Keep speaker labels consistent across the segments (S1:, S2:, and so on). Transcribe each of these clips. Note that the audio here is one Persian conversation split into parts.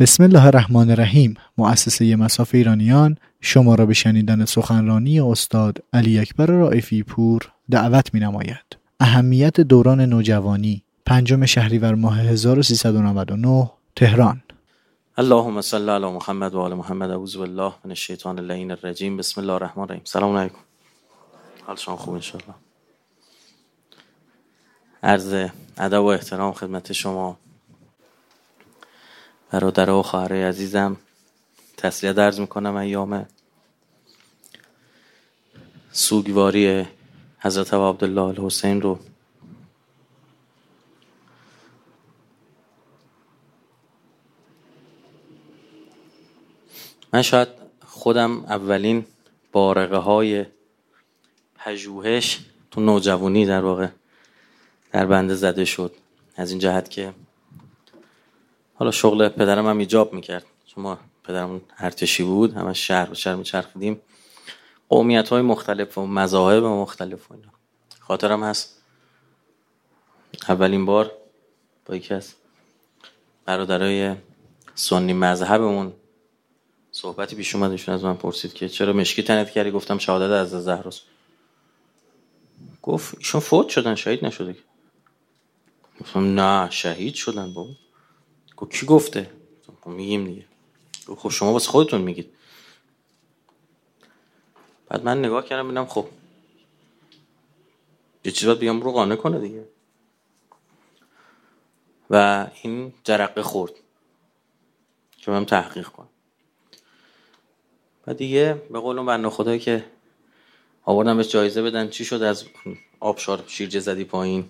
S1: بسم الله الرحمن الرحیم. مؤسسه مساف ایرانیان شما را به شنیدن سخنرانی استاد علی اکبر رائفی پور دعوت می نماید. اهمیت دوران نوجوانی پنجم شهریور ماه 1399 تهران.
S2: اللهم صل علی محمد و آل محمد. اعوذ بالله من الشیطان اللعین الرجیم. بسم الله الرحمن الرحیم. سلام علیکم. حال شما خوب انشاءالله. عرض ادب و احترام خدمت شما. برادر و خواهر عزیزم. تسلیت درز می‌کنم ایام سوگواری حضرت عبدالله الحسین رو. من شاید خودم اولین بارقه های پژوهش تو نوجوانی در واقع در بنده زده شد. از این جهت که حالا شغل پدرم هم ایجاب می‌کرد. شما پدرم ارتشی بود همه شهر و شهر میچرخیدیم. قومیت های مختلف و مذاهب مختلف و اینا. خاطرم هست. اولین بار با یکی از برادرای سنی مذهبمون صحبتی پیش اومدشون از من پرسید که چرا مشکی تنت کردی؟ گفتم شهادت از زهراست گفت ایشون فوت شدن شهید نشده گفتم نه شهید شدن بابا. گفت کی گفته. میگیم دیگه. خب شما واسه خودتون میگید. بعد من نگاه کردم ببینم خب یه چیز باید بیام رو قانع کنه دیگه. و این جرقه خورد که من تحقیق کنم. و دیگه به قول اون بنده خدایی که آوردن بهش جایزه بدن چی شد؟ از آبشار شیرجه زدی پایین.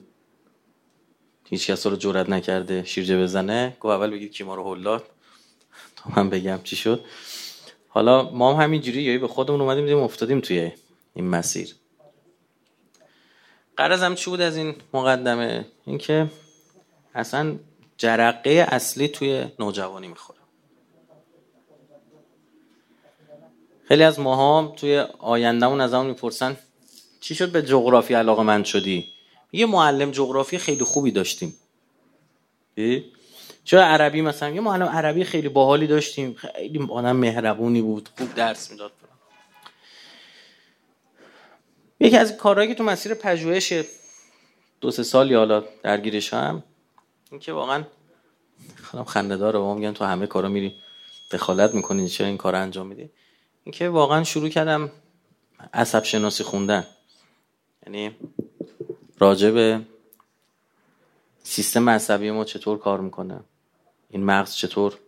S2: هیچ کس رو جرئت نکرده شیرجه بزنه گفت اول بگید کی ما رو هلات تا من بگم چی شد. حالا ما هم همینجوری یایی به خودمون اومدیم دیدیم افتادیم توی این مسیر. هم چی بود از این مقدمه؟ اینکه اصلا جرقه اصلی توی نوجوانی می‌خوره. خیلی از ماها توی آیندهمون از همون می‌پرسن چی شد به جغرافی علاقه من شدی؟ یه معلم جغرافی خیلی خوبی داشتیم. چرا عربی مثلا؟ یه معلم عربی خیلی باحالی داشتیم. خیلی آدم مهربونی بود خوب درس می‌داد. یکی از کارهایی که تو مسیر پژوهش دو سه سالی حالا درگیرش هم این که واقعا خودم خنده داره با میگن تو همه کارا میری دخالت می‌کنی چرا این کار انجام میدی؟ این که واقعا شروع کردم عصب شناسی خوندن. یعنی راجع به سیستم عصبی ما چطور کار می‌کنه؟ این مغز چطور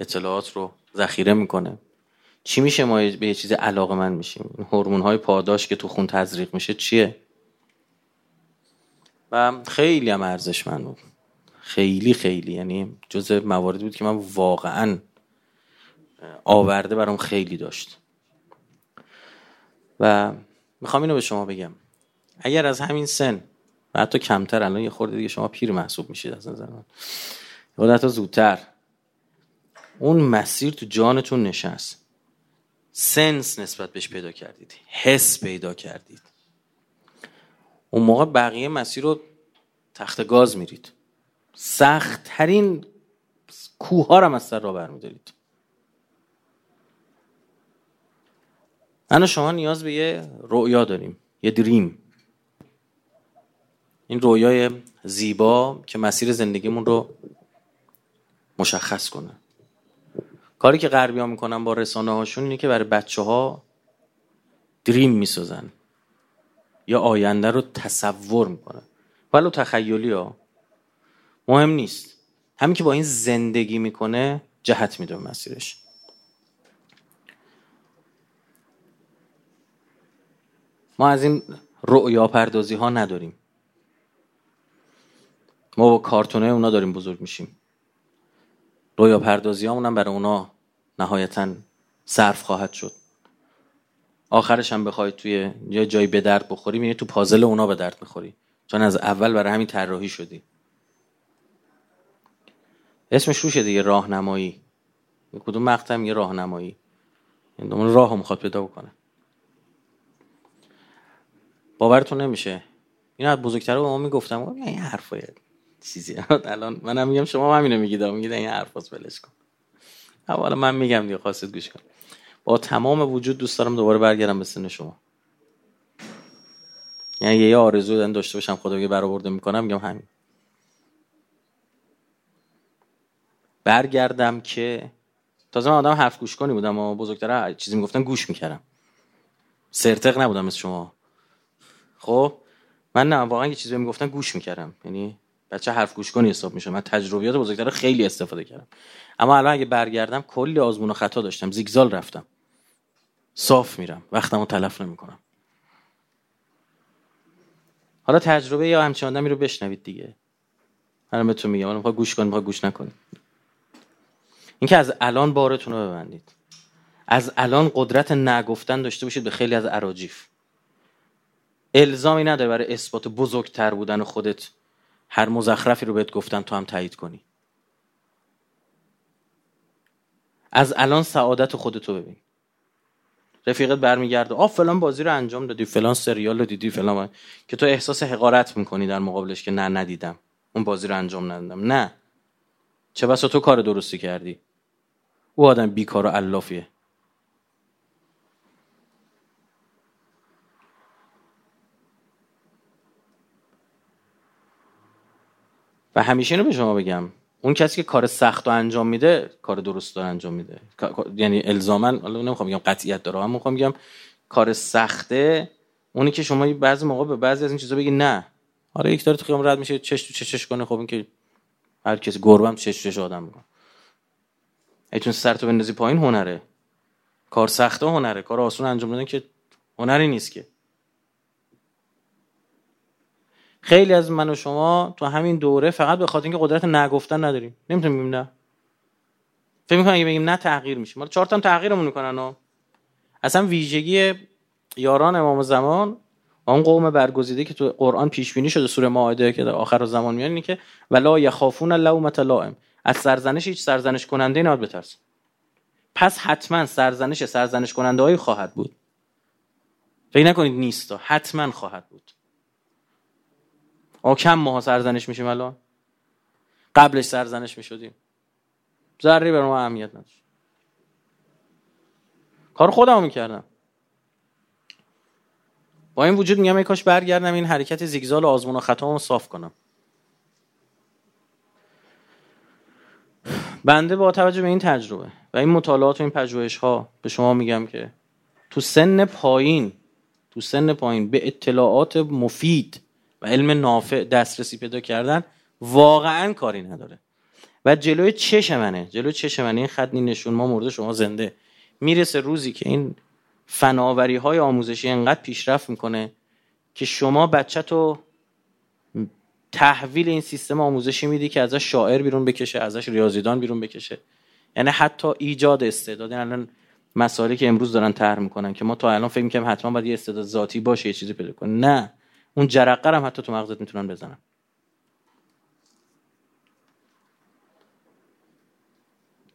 S2: اطلاعات رو ذخیره می‌کنه؟ چی میشه ما به یه چیز علاقه من میشیم؟ این هورمون های پاداش که تو خون تزریق میشه چیه؟ و خیلی هم ارزشمند بود. خیلی خیلی. یعنی جز مواردی بود که من واقعا آورده برام خیلی داشت. و می‌خوام اینو به شما بگم. اگر از همین سن و حتی کمتر الان یه خورده دیگه شما پیر محسوب میشید از نظر من. یا حتی زودتر. اون مسیر تو جانتون نشست. سنس نسبت بهش پیدا کردید. حس پیدا کردید. اون موقع بقیه مسیر رو تخت گاز میرید. سختترین کوه ها رو از سر را برمیدارید. من شما نیاز به یه رؤیا داریم. یه دریم. این رویای زیبا که مسیر زندگیمون رو مشخص کنه. کاری که غربی ها می‌کنن با رسانه هاشون اینه که برای بچه ها دریم می‌سازن. یا آینده رو تصور می‌کنن. ولو تخیلی ها. مهم نیست. همین که با این زندگی می‌کنه جهت میده مسیرش. ما از این رؤیا پردازی ها نداریم. ما با کارتونه اونا داریم بزرگ میشیم. رویا پردازی هم برای اونا نهایتا صرف خواهد شد. آخرش هم بخوای توی یه جایی به درد بخوری میری تو پازل اونا به درد می‌خوری. چون از اول برای همین طراحی شدی. اسمش روشه دیگه راهنمایی. کدوم مقطع یه راهنمایی. این دومون راه هم می‌خواد پیدا بکنه. باورتون نمیشه. این از بزرگتر به ما می‌گفتم این حرفایه چیزی. الان منم میگم شما همینو میگید میگید این حرفاس ولش کن. حالا من میگم دیگه خواستید گوش کن با تمام وجود دوست دارم دوباره برگردم به سن شما. یعنی یه آرزو داشته باشم خدا که برآورده می‌کنم میگم همین. برگردم که تازه من آدم حرف گوش کنی بودم و بزرگتر چیزی می‌گفتن گوش می‌کردم. سرتق نبودم مثل شما. خب؟ من نه واقعا یه چیزی می‌گفتن گوش می‌کردم. یعنی بچه حرف گوش کنی حساب میشه. من تجربیات بزرگتر خیلی استفاده کردم. اما الان اگه برگردم کلی آزمون و خطا داشتم. زیگزال رفتم. صاف میرم. وقتمو تلف نمی‌کنم. حالا تجربه یا همچین آدمی رو بشنوید دیگه. من بهتون میگم. حالا گوش کنید گوش نکنید اینکه از الان بارتون رو ببندید. از الان قدرت نگفتن داشته باشید به خیلی از اراجیف الزامی نداره برای اثبات بزرگتر بودن خودت. هر مزخرفی رو بهت گفتن تو هم تایید کنی. از الان سعادت خودتو ببین. رفیقت برمیگرده. آ فلان بازی رو انجام دادی. فلان سریال رو دیدی. فلان که تو احساس حقارت می‌کنی در مقابلش که نه ندیدم. اون بازی رو انجام ندادم. نه. چه بسا تو کار درستی کردی. او آدم بیکار و علافیه. و همیشه اینو به شما بگم اون کسی که کار سخت رو انجام میده کار درست رو انجام میده. یعنی الزاما حالا نمی‌خوام بگم قطعیت داره اما می‌خوام بگم کار سخته اونی که شما بعضی موقع به بعضی از این چیزا بگی نه. آره یک داره تو خیام رد میشه چش تو چشش کنه خب این که هر کسی گربه هم چش چش آدم می‌کنه ایتون سر تو بندازی پایین هنره. کار سخته هنره. کار آسون انجام دادن که هنری نیست که. خیلی از من و شما تو همین دوره فقط به خاطر اینکه قدرت نگفتن نداریم. نمی‌تونیم بگیم نه. فکر می‌کنم اگه بگیم نه تغییر میشه. ما چهار تا تغییرمون می‌کنن و اصلا ویژگی یاران امام زمان اون قوم برگزیده که تو قرآن پیش بینی شده سوره مائده که در آخر زمان میان اینه که ولا یخافون لومت لائم. از سرزنش هیچ سرزنش کننده نباید بترس. پس حتما سرزنش سرزنش کننده هایی خواهد بود. فکر نکنید نیستا حتما خواهد بود. ما کم ماها سرزنش میشیم الان؟ قبلش سرزنش می‌شدیم. ذره بر ما اهمیت نداشت. کار خودم می‌کردم. با این وجود میگم ای کاش برگردم این حرکت زیگزال آزمون و خطا صاف کنم. بنده با توجه به این تجربه و این مطالعات و این پژوهش ها به شما میگم که تو سن پایین تو سن پایین به اطلاعات مفید و علم نافع دسترسی پیدا کردن واقعا کاری نداره. و جلوی چش منه جلوی چش منه این خط نشون ما مورد شما زنده. می‌رسه روزی که این فناوری های آموزشی انقدر پیشرفت می‌کنه که شما بچه تو تحویل این سیستم آموزشی میدی که ازش شاعر بیرون بکشه ازش ریاضیدان بیرون بکشه. یعنی حتی ایجاد استعداد. یعنی الان مسائلی که امروز دارن طرح می‌کنن که ما تا الان فکر می‌کنیم حتما باید یه استعداد ذاتی باشه یه چیزی پیدا کنه نه. اون جرقه هم حتی تو مغزت می‌تونن بزنن.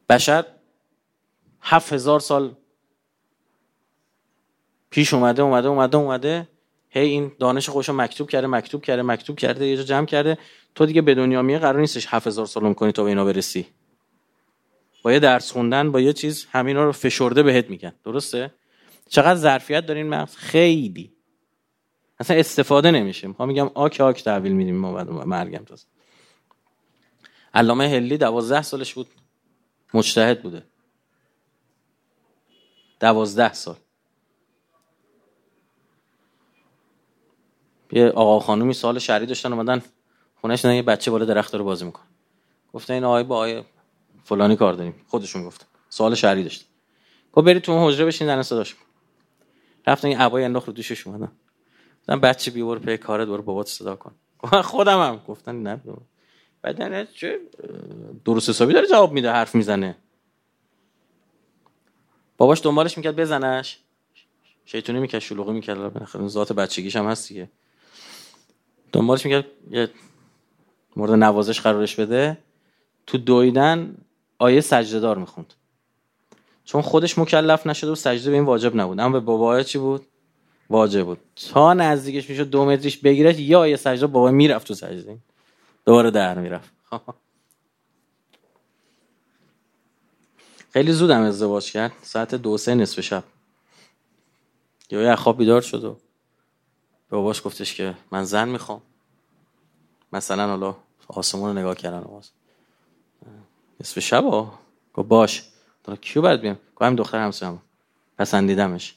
S2: بشر هفت هزار سال پیش اومده اومده اومده اومده. هی این دانش خوش مکتوب کرده مکتوب کرده مکتوب کرده یه جا جمع کرده. تو دیگه به دنیا میه قرار نیستش هفت هزار سال کنی تا به اینا برسی. با یه درس خوندن با یه چیز همینا رو فشرده بهت میگن. درسته؟ چقدر ظرفیت دارین مغز؟ خیلی. اصلا استفاده نمیشه. ما میگم آک آک تحویل میدیم ما بعد مرگم تازه. علامه هلی دوازده سالش بود. مجتهد بوده. دوازده سال. یه آقا خانومی سال شهری داشتن اومدن خونش یه بچه بالا درخت رو بازی میکن گفته این آقای با آقای فلانی کار داریم. خودشون گفت سوال شهری داشت گفت برید تو حجره بشین زن صداش رفتن این عبای انداخت رو دوشش اومدن. گفتن بچه بیا برو پی کارت برو بابات صدا کن. خودم هم گفتن نه بعد چه درست حسابی داره جواب میده حرف می‌زنه. باباش دنبالش می‌کرد بزنش. شیطونی می‌کرد شلوغی می‌کرد. ذات بچگیش هم هست دیگه. دنبالش می‌کرد یه مورد نوازش قرارش بده. تو دویدن آیه سجده دار می‌خوند. چون خودش مکلف نشده و سجده به این واجب نبود. اما به بابا چی بود؟ واجب بود. تا نزدیکش می‌شد دو متریش بگیرش یا آیه سجده بابا می‌رفت تو سجده. دوباره در می‌رفت. خیلی زودم ازدواج کرد. ساعت دو سه نصف شب. یا خواب بیدار شد و باباش گفتش که من زن می‌خوام. مثلا حالا آسمون رو نگاه کردن آواز نصف شب ها؟ گفت باش. کیو باید بیام گفت همین دختر همسایه‌مون پسندیدمش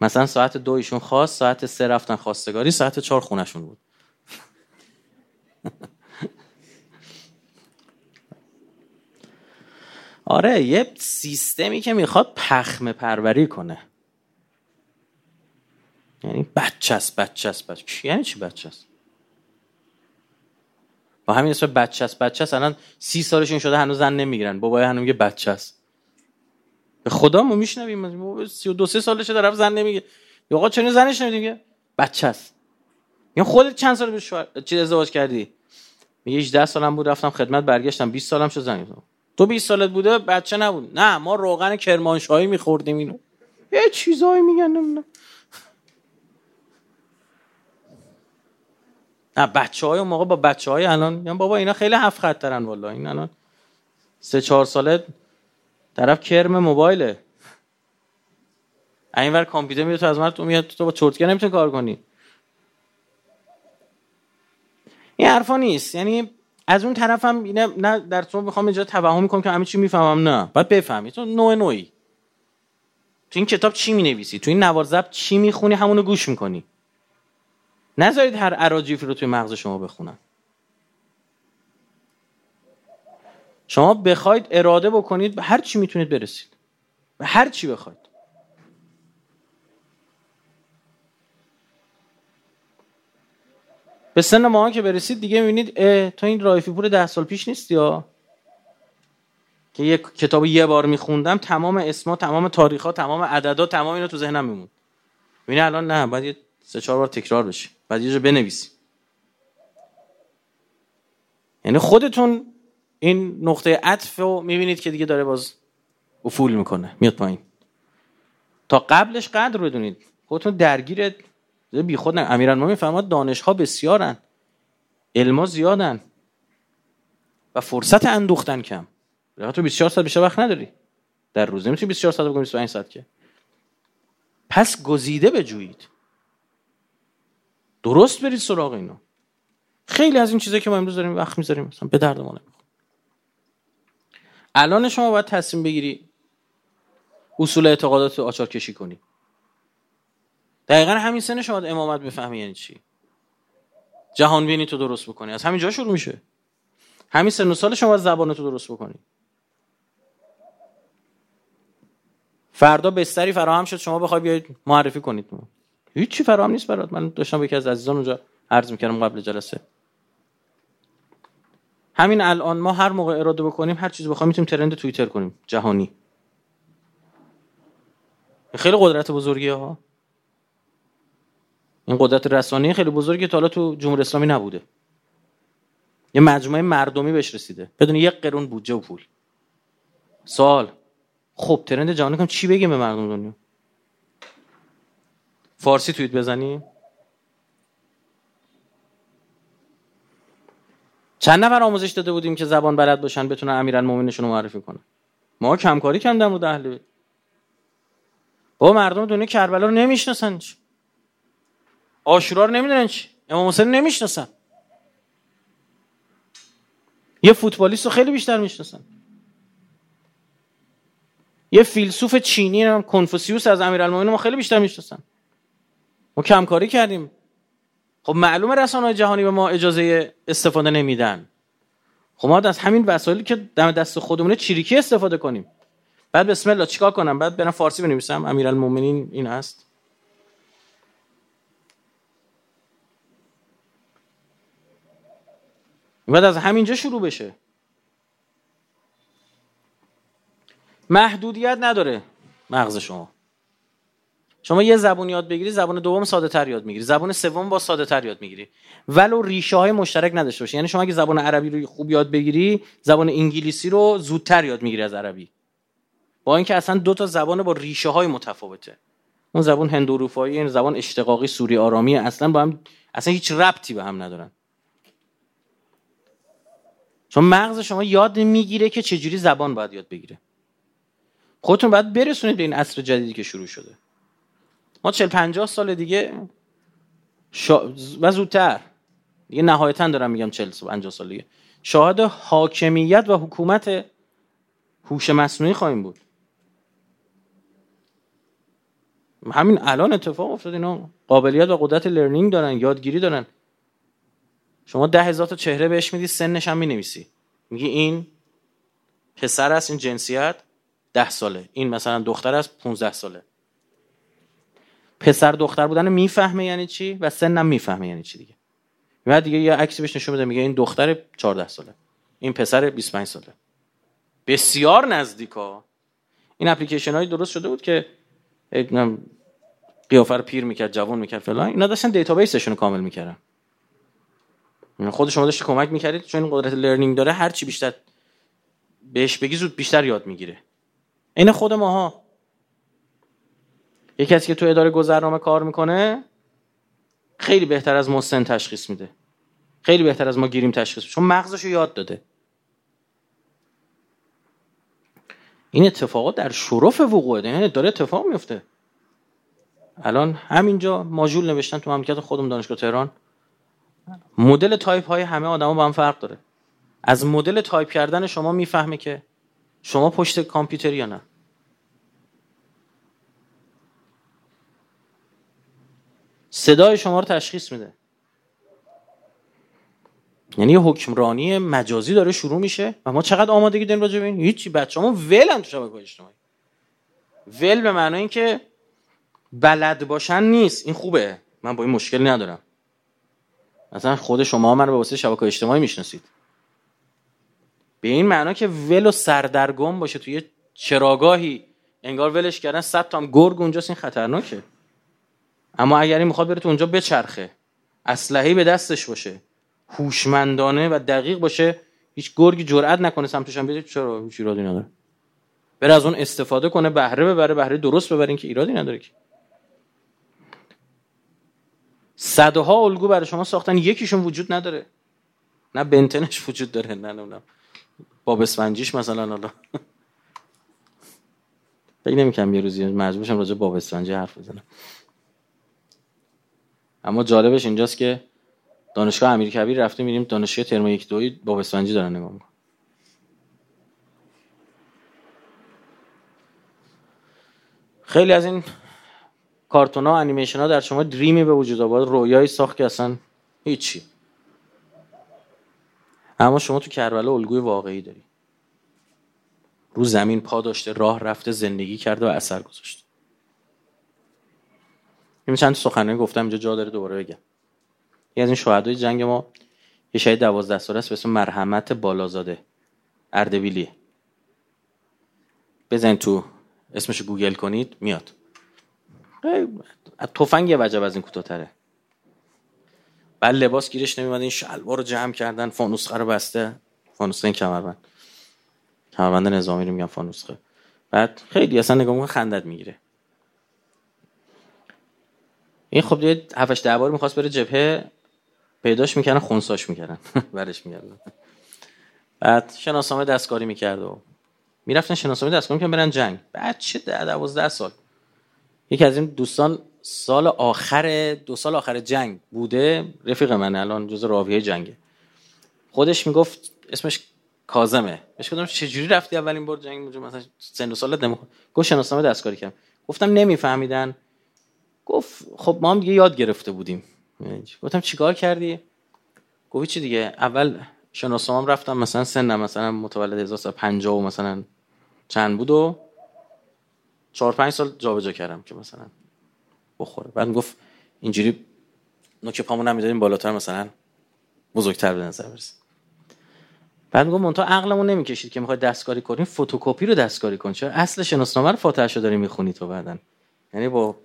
S2: مثلا ساعت دو ایشون خواست ساعت سه رفتن خواستگاری ساعت چهار خونشون بود. آره یه سیستمی که می‌خواد پخم پروری کنه. یعنی بچه است بچه است بچه یعنی چی بچه است با همین اسم بچه است بچه است الان سی سالشون شده هنوز زن نمی‌گیرن. بابای هنوز یه بچه است به خدا ما میشنویم سی و دو سه سالشه طرف زن نمیگه. آقا چرا زنش نمیگه بچه است. یعنی خودت چند سال به شوهر چی ازدواج کردی؟ میگه 18 سالم بود رفتم خدمت برگشتم 20 سالم شد زن تو 20 سالت بوده بچه نبود. نه ما روغن کرمانشاهی میخوردیم اینو. یه چیزایی میگن نمی‌دونم. نه بچه های اون موقع با بچه های الان. یعنی بابا اینا خیلی هفت خط دارن والا این الان سه چهار ساله طرف کرم موبایله. اینور کامپیوتر میاد تو از مرد تو میاد تو با چرتکه نمی‌تونی کار کنی. این حرفا نیست. یعنی از اون طرفم اینه نه در تو می‌خوام اینجا توهم کنم که همه چی می‌فهمم نه. باید بفهمی. تو نوع نوعی. تو این کتاب چی می‌نویسی؟ تو این نوار ضبط چی می‌خونی؟ همونو گوش می‌کنی. نذارید هر عراجیفی رو توی مغز شما بخونن. شما بخواید اراده بکنید به هر چی می‌تونید برسید. به هر چی بخواید. به سن ما که برسید دیگه می‌بینید تو این رایفی پور ده سال پیش نیست یا؟ که یک کتاب یه بار میخوندم تمام اسما تمام تاریخ تمام عددا تمام اینا تو ذهنم میمون ببینید الان نه باید یه سه چهار بار تکرار بشه. بعد یه جا بنویسی. یعنی خودتون این نقطه عطف رو می‌بینید که دیگه داره باز افول می‌کنه میاد پایین. تا قبلش قدر بدونید. خودتون درگیر بی خود نه. امیرالمومنین دانش ها بسیارن. علما زیادن. و فرصت اندوختن کم. تو 24 ساعت بیشتر وقت نداری. در روز نمی‌تونی 24 ساعت بکنی 25 ساعت که. پس گزیده بجویید. درست برید سراغ اینو. خیلی از این چیزایی که ما امروز داریم وقت می‌ذاریم مثلا به درد ما نمی‌خوره. الان شما باید تصمیم بگیری اصول اعتقادات رو آچار کشی کنی. دقیقا همین سن شما امامت بفهمی یعنی چی؟ جهان بینی تو درست بکنی. از همین جا شروع میشه. همین سن و سال شما زبان تو درست بکنی. فردا بستری فراهم شد شما بخوای بیاید معرفی کنید. هیچی فراهم نیست برات. من داشتم با یکی از عزیزان اونجا عرض می‌کردم قبل جلسه. همین الان ما هر موقع اراده بکنیم هر چیز بخوایم می‌تونیم ترند توییتر کنیم جهانی. خیلی قدرت بزرگی ها. این قدرت رسانه خیلی بزرگی تا حالا تو جمهوری اسلامی نبوده. یه مجموعه مردمی بهش رسیده. بدون یک قرون بودجه و پول. سال. خب ترند جهانی کنم چی بگیم به مردم دنیا؟ فارسی توییت بزنی چند نفر آموزش داده بودیم که زبان بلد باشن بتونن امیرالمومنینشون رو معرفی کنن؟ ما کمکاری کردیم در اهل بیت. با مردم دنیا کربلا رو نمی‌شناسن آشورا رو نمی‌دونن چی؟ امام حسین نمی‌شناسن. یه فوتبالیست رو خیلی بیشتر می‌شناسن. یه فیلسوف چینی هم کنفوسیوس از امیرالمومنین ما خیلی بیشتر می‌شناسن. ما کمکاری کردیم. خب معلومه رسانه جهانی به ما اجازه استفاده نمیدن. خب ما از همین وسایلی که دم دست خودمونه چریکی استفاده کنیم. بعد بسم الله چیکار کنم؟ بعد برم فارسی بنویسم. امیرالمومنین این است بعد از همینجا شروع بشه. محدودیت نداره مغز شما. شما یه زبون یاد بگیری زبان دوم ساده تر یاد می‌گیری. زبان سوم با ساده تر یاد می‌گیری. ولو ریشه های مشترک نداشته باشه یعنی شما اگه زبان عربی رو خوب یاد بگیری زبان انگلیسی رو زودتر یاد می‌گیری از عربی. با اینکه اصلا دو تا زبان با ریشه های متفاوته. اون زبان هندوروفایی این زبان اشتقاقی سوری آرامی اصلا با هم اصلا هیچ ربطی به هم ندارن. چون مغز شما یاد می‌گیره که چجوری زبان باید یاد بگیره. خودتون باید برسونید به این عصر جدیدی که شروع شده. ما 40 50 سال دیگه شا... و زودتر. دیگه نهایتا دارم میگم 40 50 سال دیگه. شاهد حاکمیت و حکومت هوش مصنوعی خواهیم بود. همین الان اتفاق افتاد اینا. قابلیت و قدرت لرنینگ دارن یادگیری دارن. شما ده هزار تا چهره بهش میدی سنش هم می‌نویسی. میگی این پسر است این جنسیت ده ساله. این مثلا دختر است 15 ساله. پسر دختر بودن می‌فهمه یعنی چی و سنم می‌فهمه یعنی چی دیگه. بعد دیگه یه عکسی بهش نشون میده میگه این دختر 14 ساله. این پسر 25 ساله. بسیار نزدیکا. این اپلیکیشن هایی درست شده بود که قیافه رو پیر می‌کرد جوان می‌کرد فلان. اینا داشتن database شون رو کامل می‌کردن. خود شما داشتی کمک می‌کردید چون این قدرت learning داره هر چی بیشتر بهش بگی زود بیشتر یاد می‌گیره. این خود ماها یه کسی که تو اداره گذرنامه کار می‌کنه خیلی بهتر از ما سن تشخیص میده. خیلی بهتر از ما گیریم تشخیص چون مغزشو یاد داده. این اتفاقات در شرف وقوع یعنی داره اتفاق میفته الان همینجا ماژول نوشتن تو مملکت خودم دانشگاه تهران. مدل تایپ های همه آدما با هم فرق داره. از مدل تایپ کردن شما می‌فهمه که شما پشت کامپیوتر یا نه. صدای شما رو تشخیص میده. یعنی یه حکمرانی مجازی داره شروع میشه و ما چقدر آمادگی داریم راجع به این؟ هیچی بچه‌مون ولن تو شبکه اجتماعی. ول به معنای اینکه بلد باشن نیست. این خوبه. من با این مشکل ندارم. مثلا خود شما من رو به واسه شبکه اجتماعی می‌شناسید. به این معنا که ول و سردرگم باشه. توی چراگاهی انگار ولش کردن صد تا هم گرگ اونجاست. این خطرناکه. اما اگر این می‌خواد بره تو اونجا بچرخه. اسلحه‌ای به دستش باشه. هوشمندانه و دقیق باشه. هیچ گرگی جرئت نکنه سمتش هم بده چرا هیچ ایرادی نداره؟ بره از اون استفاده کنه بهره ببره بهره درست ببره که ایرادی نداره که. صدها الگو برای شما ساختن یکیشون وجود نداره. نه بنتنش وجود داره نه نه باب اسفنجیش مثلا حالا. فکر نمی‌کنم یه روزی مجبور شم راجع باب اسفنجی حرف بزنم. اما جالبش اینجاست که دانشگاه امیرکبیر رفته میریم دانشگاه ترمو یک دوی باب اسفنجی دارن نگاه می‌کنن خیلی از این کارتون ها انیمیشن ها در شما دریمی به وجود آورد. رویایی ساخت که اصلا هیچی. اما شما تو کربلا الگوی واقعی داری. رو زمین پا داشته راه رفته زندگی کرده و اثر گذاشته. این چند سخنرانی گفتم اینجا جا داره دوباره بگم. یه از این شهدای جنگ ما یه شهید دوازده ساله است به اسم مرحمت بالازاده اردبیلیه. بزن تو اسمش گوگل کنید میاد. تفنگ وجب از این کوتاه‌تره. بعد لباس گیرش نمیاد این شلوار رو جمع کردن فانوسخه رو بسته. فانوسخه این کمربند. کمربند نظامی رو میگن فانوسخه. بعد خیلی اصلا نگاه خندت می‌گیره. این خب یه هفتش ده بار می‌خواست بره جبهه پیداش می‌کنن خونساش می‌کردن. برش میگردن بعد شناسنامه دستکاری می‌کرد و می‌رفتن شناسنامه دستکاری می‌کردن برن جنگ. بعد چه ده دوازده سال. یکی از این دوستان سال آخر دو سال آخر جنگ بوده رفیق من الان جز راویه جنگه. خودش می‌گفت اسمش کازمه بهش گفتم چجوری رفتی اولین بار جنگ؟ مثلا سن و سالت نمی‌خواد گفت شناسنامه دستکاری کردم. گفتم نمیفهمیدن. گفت خب ما هم دیگه یاد گرفته بودیم. گفتم چیکار کردی؟ گفت چی دیگه. اول شناسنامه رفتم مثلا سنم مثلا متولد 1950 و مثلا چند بود و چهار پنج سال جابجا کردم که مثلا بخوره. بعد گفت اینجوری نوک پامون نمی‌دادیم بالاتر مثلا بزرگتر به نظر برسه. بعد گفت مونتا عقلمون نمی‌کشید که می‌خوای دستکاری کنیم فتوکپی رو دستکاری کن. چرا؟ اصل شناسنامه رو فاتحه داری می‌خونی تو بعدن یعنی با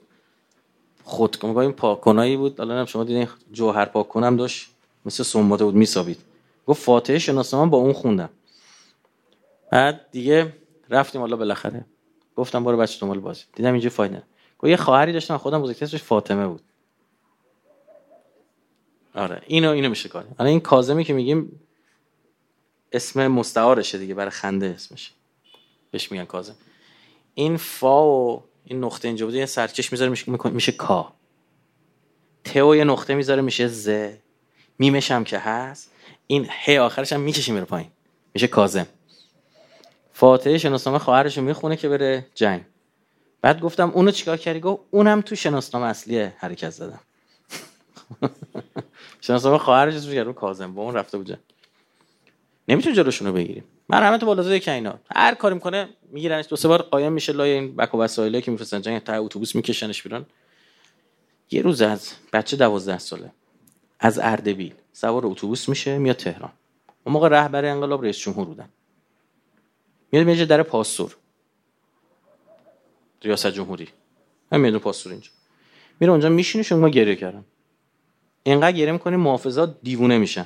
S2: خود با این پاککنایی بود الان شما دیدین جوهر پاک کنم داشت مثل سنباده بود میسابید. گفت فاتحه شناسنامه با اون خوندم. بعد دیگه رفتیم حالا بالاخره. گفتم برو بچه دنبال بازی. دیدم اینجا فایده گفت یه خواهری داشتم خودم بزرگتر اسمش فاطمه بود. آره اینو اینو میشه کار. الان این کاظمی که میگیم اسم مستعارشه دیگه برای خنده اسمش. بهش میگن کاظم. این فا و این نقطه اینجا بوده یه سرکش می‌ذاره میشه, میشه کا. و یه نقطه می‌ذاره میشه ز. میمش که هست. این ه آخرش هم می‌کشه میره پایین. میشه کازم فاتحه شناسنامه خواهرش می‌خونه که بره جنگ. بعد گفتم اونو چیکار کردی؟ گفت اونم تو شناسنامه اصلی حرکت زدم. شناسنامه خواهرش رو کازم با اون رفته بود جنگ. نمی‌تونی جلوشونو بگیریم. مرحمت بالازای که اینا هر کاری می‌کنه میگیرنش. دو سه بار قایم میشه لای این بک و وسایلی که میفرستن. جنگ تا اتوبوس میکشنش بیرون. یه روز از بچه دوازده ساله. از اردبیل. سوار اتوبوس میشه میاد تهران. اون موقع رهبر انقلاب رئیس جمهور بودن. میاد میشه در پاسور. ریاست جمهوری. هم میاد پاسور اینجا. میره اونجا میشینه شما گریه کردن. اینقدر گریه می‌کنه محافظا دیوونه میشن.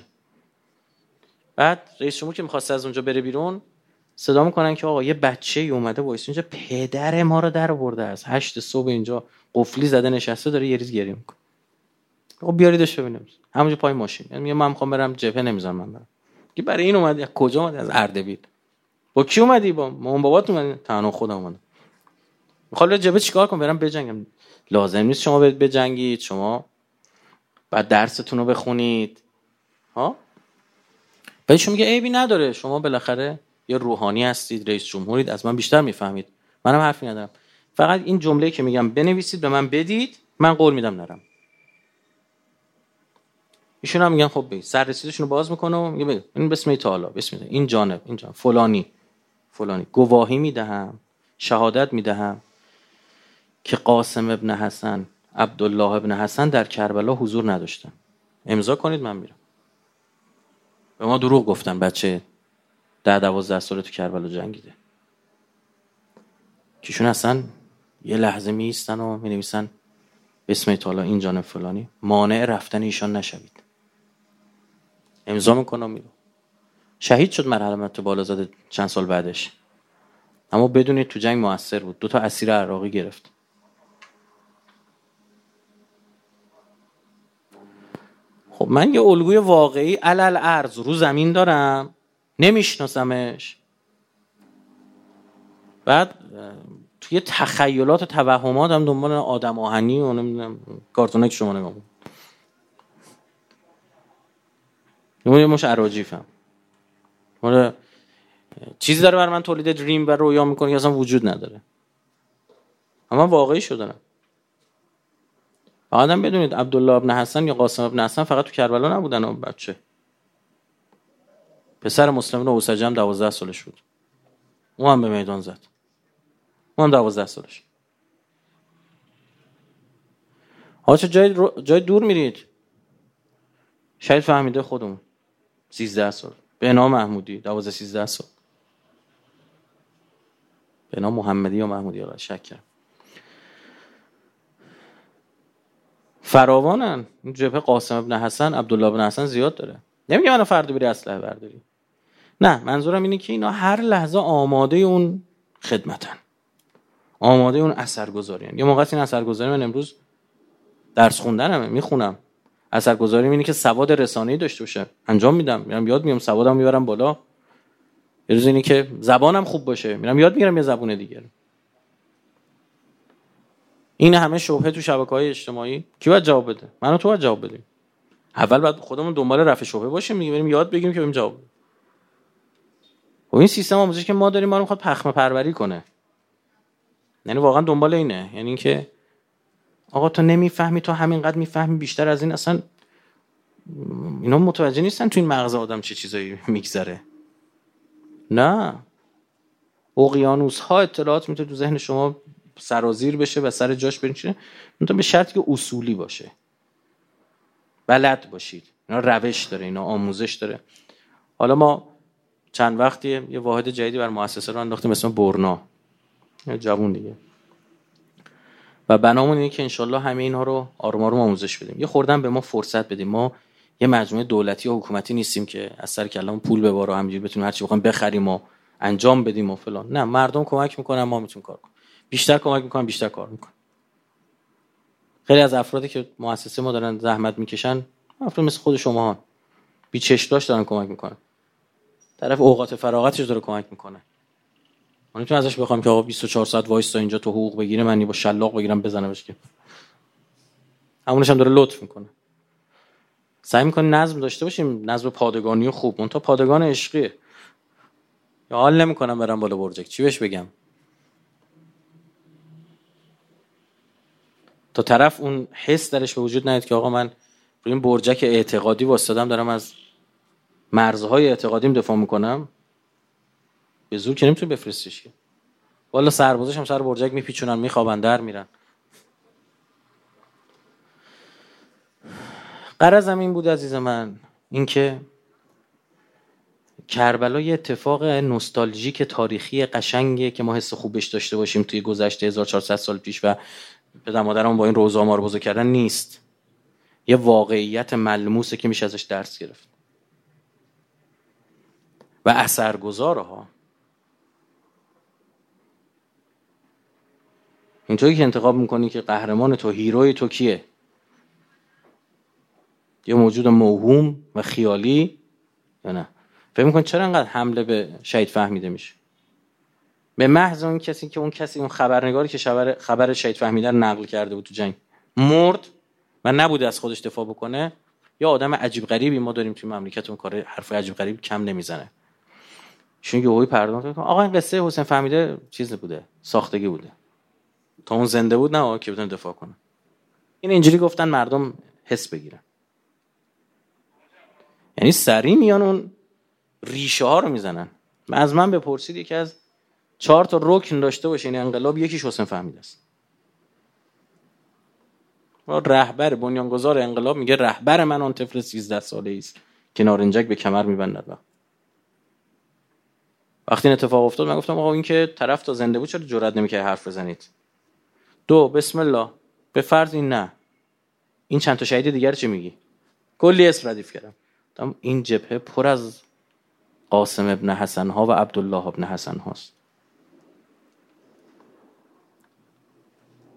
S2: بعد رئیس جمهور که می‌خواست از اونجا بره بیرون صدا می‌کنن که آقا یه بچه ای اومده وایس. اینجا پدر ما رو درآورده است. هشت صبح اینجا قفلی زده نشسته داره یه ریز گریه می‌کنه. آقا بیاریدش ببینیم. همونجا پای ماشین. یعنی من می‌خوام برم جبهه نمی‌ذارن من برم. که برای این اومدی کجا اومدی از اردبیل. با کی اومدی؟ با مامان بابات اومدی؟ تنها خودم اومدم. می‌خوام جبهه چیکار کنم؟ برم بجنگم. لازم نیست شما بجنگید. شما بعد درستون رو بخونید. ها؟ بهشون میگه عیبی نداره شما بالاخره یه روحانی هستید رئیس جمهورید از من بیشتر می‌فهمید. منم حرفی ندارم. فقط این جمله که میگم بنویسید به من بدید من قول میدم نرم. ایشون هم میگن خب بگید سر رسیدشون رو باز می‌کنه میگه این بسم تعالی بسم الله. این جانب این جانب فلانی فلانی. گواهی می‌دهم شهادت می‌دهم که قاسم ابن حسن عبدالله ابن حسن در کربلا حضور نداشتن. امضا کنید من میرم. به ما دروغ گفتن بچه ده دوازده ساله تو کربلا جنگیده. کیشون اصلا یه لحظه میستن و می نویسن اسم تعالی این جانب فلانی. مانع رفتن ایشان نشوید. امضا می‌کنه میرو شهید شد مرحله تو بالا زده چند سال بعدش. اما بدونید تو جنگ موثر بود. دو تا اسیر عراقی گرفت. خب من یه الگوی واقعی علل ارز رو زمین دارم نمیشناسمش. بعد توی تخیلات و توهمات هم دنبال آدم آهنی و نمی‌دونم کارتونه که شما نگاه یه مش عراجیفم. چیزی داره بر من تولید دریم و رویا می‌کنه که اصلا وجود نداره. اما واقعی شدنم آدم بدونید عبدالله ابن حسن یا قاسم ابن حسن فقط تو کربلا نبودن اون بچه. پسر مسلم رو اوسجم دوازده سالش بود. اون هم به میدان زد. اون هم دوازده سالش. حالا چه جای, جای دور میرید. شاید فهمیده خودمون. سیزده سال. به نام محمودی. دوازده سیزده سال. به نام محمدی یا محمودی آقا شک کرد فراوانن. این جبهه قاسم ابن حسن عبدالله ابن حسن زیاد داره. نمیگه منو فردا بری اسلحه برداری. نه منظورم اینه که اینا هر لحظه آماده اون خدمتن. آماده اون اثرگذاری یه موقع این اثرگذاری من امروز درس خوندنمه می‌خونم. اثرگذاری اینه که سواد رسانه‌ای داشته باشه. انجام میدم. میرم یاد میگم سوادم می‌برم بالا. یه روز اینه که زبانم خوب باشه. میرم یاد می‌گیرم یه زبون دیگه. این همه شبهه تو شبکه های اجتماعی. کی باید جواب بده؟ منو تو باید جواب بدیم. اول بعد خودمون دنبال رفع شبهه باشیم میگیم بریم یاد بگیریم که بریم جواب بدیم. و خب این سیستم آموزشی که ما داریم ما رو می‌خواد پخمه پروری کنه. یعنی واقعا دنبال اینه. یعنی اینکه آقا تو نمی‌فهمی تو همینقدر می‌فهمی بیشتر از این اصلا اینا متوجه نیستن تو این مغز آدم چه چیزایی میگذره. نه. اقیانوس ها اطلاعات می‌تونه تو ذهن شما سرازیر بشه و سر جاش برین به شرطی که اصولی باشه. بلد باشید. اینا روش داره اینا آموزش داره. حالا ما چند وقتی یه واحد جدیدی بر مؤسسه رو انداختیم اسم برنا. جوون دیگه. و بنامون اینه که انشالله همه اینها رو آروم آروم آموزش بدیم. یه خوردن به ما فرصت بدیم. ما یه مجموعه دولتی و حکومتی نیستیم که از سر کلام پول بباره همینجوری بتونیم هرچی بخوایم بخریم و انجام بدیم و فلان. نه مردم کمک می‌کنن ما می‌تونیم کار کنیم. بیشتر کمک می‌کنن بیشتر کار می‌کنن خیلی از افرادی که مؤسسه ما دارن زحمت می‌کشن افراد مثل خود شما ها بی چشم‌داشت دارن کمک می‌کنن. طرف اوقات فراغتش داره کمک می‌کنه. ما تو ازش بخوام که آقا 24 ساعت وایس اینجا تو حقوق بگیره من با شلاق بگیرم بزنمش که. همونش هم داره لطف می‌کنه. سعی می‌کنیم نظم داشته باشیم نظم پادگانی و خوب. اون تا پادگان عشقیه. یا حال نمی‌کنم برم بالا برجک. چی بهش بگم؟ تا طرف اون حس درش به وجود نیاد که آقا من روی این برجک اعتقادی واسطادم دارم از مرزهای اعتقادیم دفاع می‌کنم. به زور که نمی‌تونی بفرستیش که. والا سربازش هم سر برجک میپیچونن میخوابن در میرن. قرضم این بود عزیز من اینکه کربلا یه اتفاق نوستالژیک تاریخی قشنگه که ما حس خوبش داشته باشیم توی گذشته 1400 سال پیش و پدر مادرم با این روزا ما رو بزرگ کردن نیست. یه واقعیت ملموسه که میشه ازش درس گرفت. و اثرگذاره ها اینطوری که انتخاب می‌کنی که قهرمان تو هیروی تو کیه؟ یه موجود موهوم و خیالی یا نه؟ فکر میکن چرا انقدر حمله به شهید فهمیده میشه؟ به محض اون کسی که اون کسی اون خبرنگاری که خبر خبر شهید فهمیده نقل کرده بود تو جنگ مرد و نبوده از خودش دفاع بکنه یا آدم عجیب غریبی. ما داریم توی مملکت اون کار حرف عجیب غریب کم نمی‌زنه. چون یهویی پرداخت آقا این قصه حسین فهمیده چیز بوده ساختگی بوده. تا اون زنده بود نه که بتونه دفاع کنه؟ این اینجوری گفتن مردم حس بگیرن. یعنی سری میان اون ریشه ها رو می‌زنن. از من بپرسید یکی از چهار تا رکن داشته باشه این انقلاب یکیش حسین فهمیده است. رهبر بنیانگذار انقلاب میگه رهبر من آن طفل 13 ساله است. که نارنجک به کمر میبندد. وقتی این اتفاق افتاد من گفتم آقا این که طرف تا زنده بود چرا جرئت نمی‌کنه حرف بزنید؟ دو بسم الله. به فرض این نه. این چند تا شهید دیگر چه میگی؟ کلی اسم ردیف کردم. این جبهه پر از قاسم ابن حسن ها و عبدالله ابن حسن هاست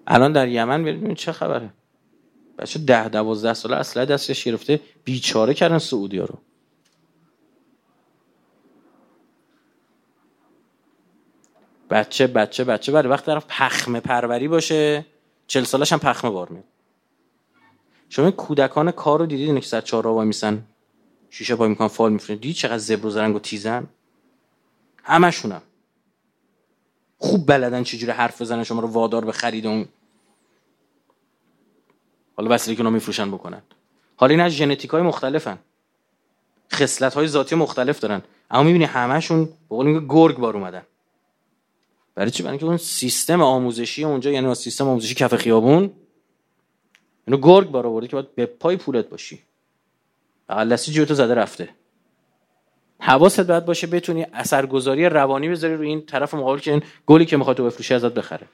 S2: الان در یمن ببینید چه خبره. بچه ده دوازده ساله اصلا دستش گرفته بیچاره کردن سعودی ها رو. بچه بچه بچه برای وقت طرف پخمه پروری باشه. چل سالش هم پخمه بار میاد. شما کودکان کار رو دیدید که سر چهار وای میسن؟ شیشه پای می‌کنن فال میفرن دیدی چقدر زبر و زرنگ و تیزن؟ همشونم. خوب بلدن چجوری حرف بزنن شما رو وادار به خرید اون حالا وسیله که میفروشن بکنن. حالا این از مختلفن. خصلت های ذاتی مختلف دارن. اما می‌بینی همشون به قول گرگ بار اومدن. برای چی؟ برای اون سیستم آموزشی اونجا یعنی سیستم آموزشی کف خیابون اینو گرگ بار آورده که باید به پای پولت باشی. بغل دستی تو زده رفته. حواست باید باشه بتونی اثرگذاری روانی بذاری روی این طرف مقابل که این گلی که می‌خواد تو بفروشی ازت بخره.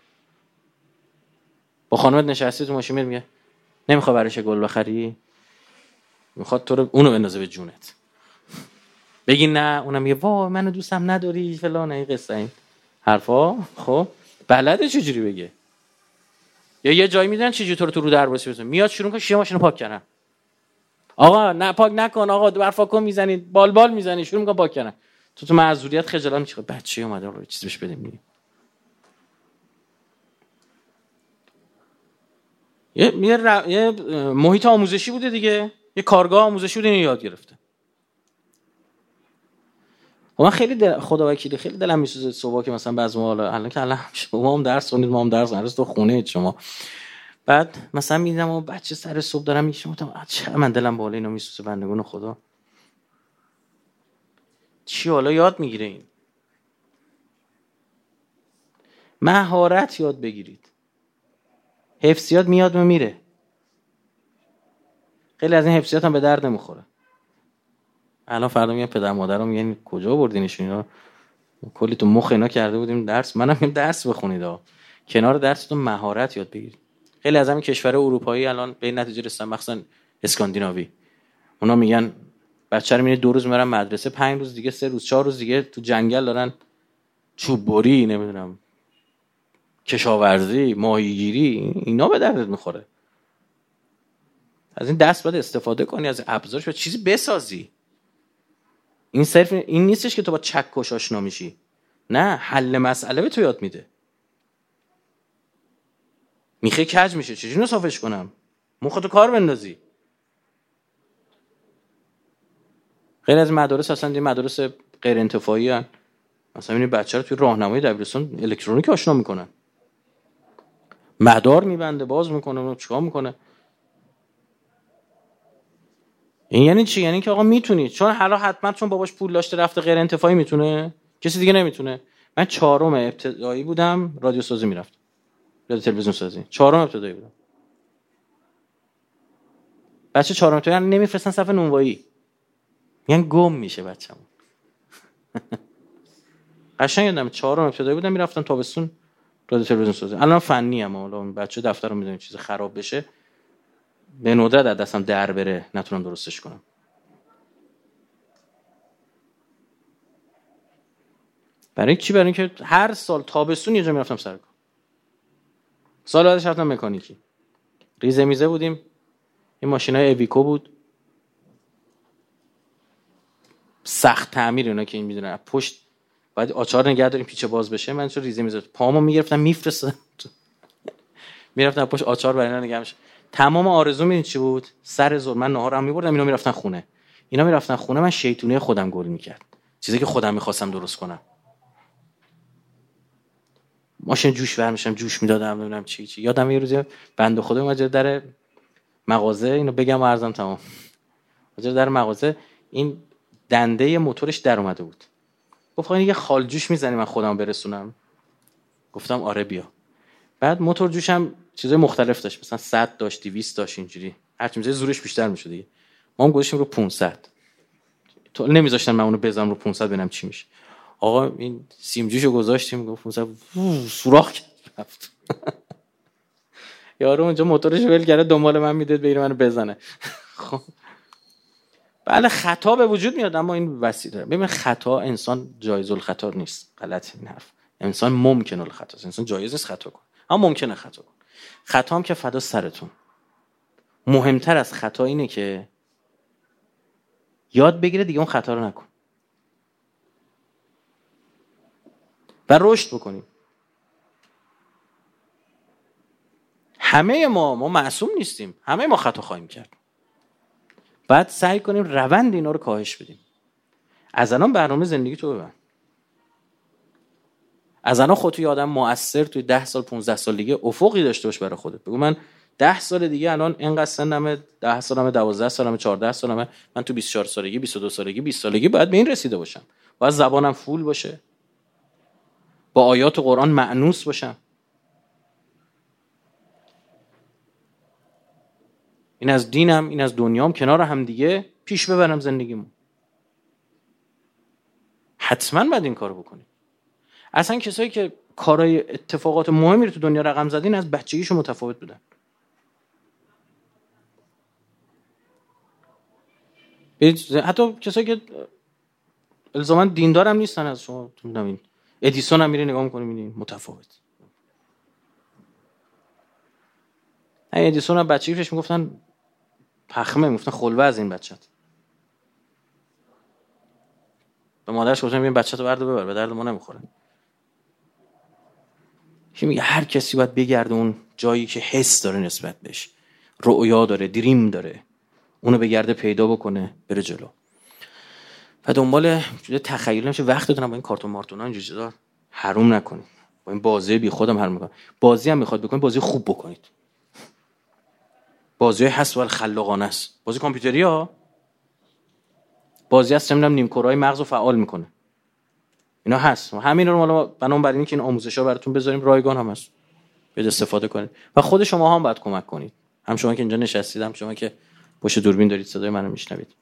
S2: با خانمت نشستی تو ماشین میگه نمی‌خواد براش گل بخری؟ می‌خواد تو رو اونو بندازه به جونت. بگی نه اونم میگه وا منو دوستم نداری فلان این قصه این حرفا. خب بلده چجوری بگه؟ یا یه جایی میدن چجوری تو رو تو رو درباسی بزن میاد شروع کنه شیشه ماشینو پاک کردن. آقا نه پاک نکن آقا برفا کن می‌زنید بال بال می‌زنید شروع می‌کنه پاک کردن. تو تو معذوریت خجالت میشه بچه اومده رو چیز بهش بدیم یه, یه, محیط آموزشی بوده دیگه. یه کارگاه آموزشی بوده اینو یاد گرفته. و من خیلی دل... خدا وکیلی خیلی دلم میسوزه صبح که مثلا بعضی ما الان که الان شما هم درس خوندید ما هم درس خوندید تو خونه شما. بعد مثلا می‌دیدم و بچه سر صبح دارم میشم چه من دلم بالا اینو میسوزه بندگون خدا. چی حالا یاد می‌گیره این مهارت یاد بگیرید. حفظیات میاد و میره. خیلی از این حفظیات هم به درد نمی‌خوره. الان فردا میگن پدر مادرم میگن کجا بردینشون اینا؟ کلی تو مخ اینا کرده بودیم درس. منم درس بخونید ها کنار درستون مهارت یاد بگیرید. خیلی از همین کشور اروپایی الان به نتیجه رسیدن مخصوصا اسکاندیناوی. اونا میگن بچه رو دو روز میرن مدرسه پنج روز دیگه سه روز چهار روز دیگه تو جنگل دارن چوب بری نمی‌دونم کشاورزی ماهیگیری اینا به دردت می‌خوره. از این دست باید استفاده کنی از ابزارش و چیزی بسازی. این صرف این نیستش که تو با چکش آشنا میشی. نه حل مسئله به تو یاد میده. میخه کج میشه. چجوری صافش کنم؟ مخاطب کار بندازی. غیر از مدارس اصلا این مدارس غیر انتفاعی هن. مثلا این بچه رو توی راهنمای دبیرستان الکترونیک آشنا می‌کنن. مدار میبنده باز می‌کنه چیکار می‌کنه؟ این یعنی چی؟ یعنی که آقا می‌تونی. چون حالا حتما چون باباش پول داشته رفته غیر انتفاعی می‌تونه کسی دیگه نمی‌تونه. من چهارم ابتدایی بودم رادیو سازی می‌رفت رادیو تلویزیون سازی چهارم ابتدایی بودم. بچه چهارم ابتدایی نمیفرستن صف نونوایی. یعنی گم میشه بچه‌مون. قشنگ یادم چهارم ابتدایی بودم می‌رفتم تابستون رادیو تلویزیون سازی الان فنی ام حالا بچه دفتر رو می‌دونی چیز خراب بشه. به ندرت از دستم در بره نتونم درستش کنم. برای چی؟ برای اینکه هر سال تابستون یه جا می‌رفتم سر کار. سال بعدش رفتم مکانیکی. ریزه میزه بودیم. این ماشین های اویکو بود. سخت تعمیر اونا که این می‌دونن. پشت باید آچار نگه داریم پیچه باز بشه. من چون ریزه میزه پامو می‌گرفتم میفرستادم می‌رفتم پشت آچار برای اینا نگه تمام آرزو میدین چی بود؟ سر زور. من نهارم میبردم اینا می‌رفتن خونه. اینا می‌رفتن خونه. من شیطونه خودم گل می‌کرد. چیزی که خودم می‌خواستم درست کنم. ماشین جوش میشم جوش می‌دادم نمی‌دونم چی چی. یادم یه روزی بنده خدا اومد در مغازه اینو بگم و ارزم تمام. در مغازه این دنده موتورش در اومده بود. گفت یه خال جوش می‌زنی من خودم برسونم. گفتم آره بیا. بعد موتور جوشم چیزای مختلف داشت مثلا 100 داشت 200 داشت اینجوری. هر چیزی زورش بیشتر می‌شد دیگه. ما هم گذاشتیم رو 500 تو نمیذاشتن من اونو بزنم رو 500 ببینم چی میشه. آقا این سیم جوشو گذاشتیم گفت 500 سوراخ رفت. یارو اونجا موتورش ول کرده دنبال من می‌داد بگیره منو بزنه. خب. بله خطا به وجود میاد اما این وسیله ببین خطا انسان جایز الخطا نیست. غلط این انسان ممکن الخطا انسان جایز است خطا کنه. اما ممکنه خطا کنه. خطا هم که فدا سرتون. مهمتر از خطا اینه که یاد بگیره دیگه اون خطا رو نکن. و رشد بکنیم. همه ما ما معصوم نیستیم. همه ما خطا خواهیم کرد. بعد سعی کنیم روند اینا رو کاهش بدیم. از الان برنامه زندگی تو ببن از الان خودتو آدم مؤثر توی ده سال 15 سال دیگه افقی داشته باش برای خودت. بگو من ده سال دیگه الان اینقدر سنمه ده سالمه 12 سالمه 14 سالمه. من تو 24 سالگی 22 سالگی 20 سالگی باید به این رسیده باشم. باید زبانم فول باشه. با آیات قرآن معنوس باشم. این از دینم این از دنیام کنار هم دیگه پیش ببرم زندگیمو. حتما باید این کارو بکنیم. اصلا کسایی که کارهای اتفاقات مهمی رو تو دنیا رقم زدین از بچگیشو متفاوت بودن. حتی کسایی که الزاما دیندار هم نیستن از شما تو ادیسون هم میری نگاه می‌کنی می‌بینی متفاوت. ادیسون هم بچگیش می‌گفتن پخمه می‌گفتن خلوه از این بچت به مادرش گفتن ببین بچه تو برده ببر به درد ما نمی‌خوره. که میگه هر کسی باید بگرده اون جایی که حس داره نسبت بهش. رؤیا داره دریم داره. اونو بگرده پیدا بکنه بره جلو. و دنبال تخیل نمیشه وقت دارم با این کارتون مارتون اینجوری چیزا. حروم نکنید. با این بازی بی خودم حروم می‌کنم بازی هم می‌خواد بکنید بازی خوب بکنید. بازی حس و خلاقانه است. بازی کامپیوتری ها. بازی هست نمی‌دونم نیمکرهای مغز رو فعال می‌کنه. اینا هست. همین رو بنام بر که این آموزش ها براتون بذاریم رایگان هم هست. به استفاده کنید. و خود شما هم باید کمک کنید. هم شما که اینجا نشستید هم شما که پشت دوربین دارید صدای منو میشنوید.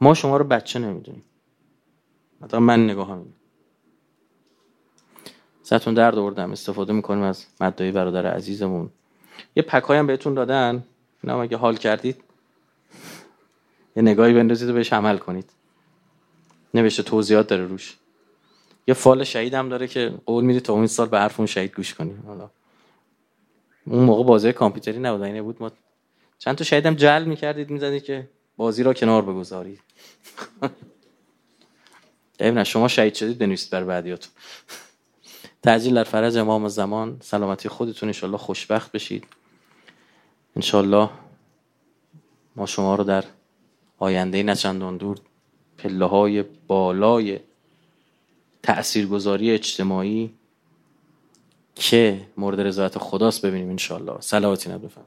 S2: ما شما رو بچه نمی‌دونیم. مثلا من نگاه هم ستون درد آوردم استفاده می‌کنیم از مدعی برادر عزیزمون. یه پکایی هم بهتون دادن. اینا اگه حال کردید یه نگاهی بندازید و بهش عمل کنید. نوشته توضیحات داره روش. یه فال شهید هم داره که قول میده تا اون سال به حرف اون شهید گوش کنیم. حالا. اون موقع بازی کامپیوتری نبود اینه بود. ما چند تا شهیدم جل می‌کردید می‌زدید که بازی را کنار بگذارید نه شما شهید شدید بنویسید بر بعدیاتون. تعجیل در فرج امام زمان سلامتی خودتون. انشالله خوشبخت بشید. انشالله ما شما رو در آینده نچندان دور پله های بالای تاثیرگذاری اجتماعی که مورد رضایت خداست ببینیم انشالله. سلامتی نبفهم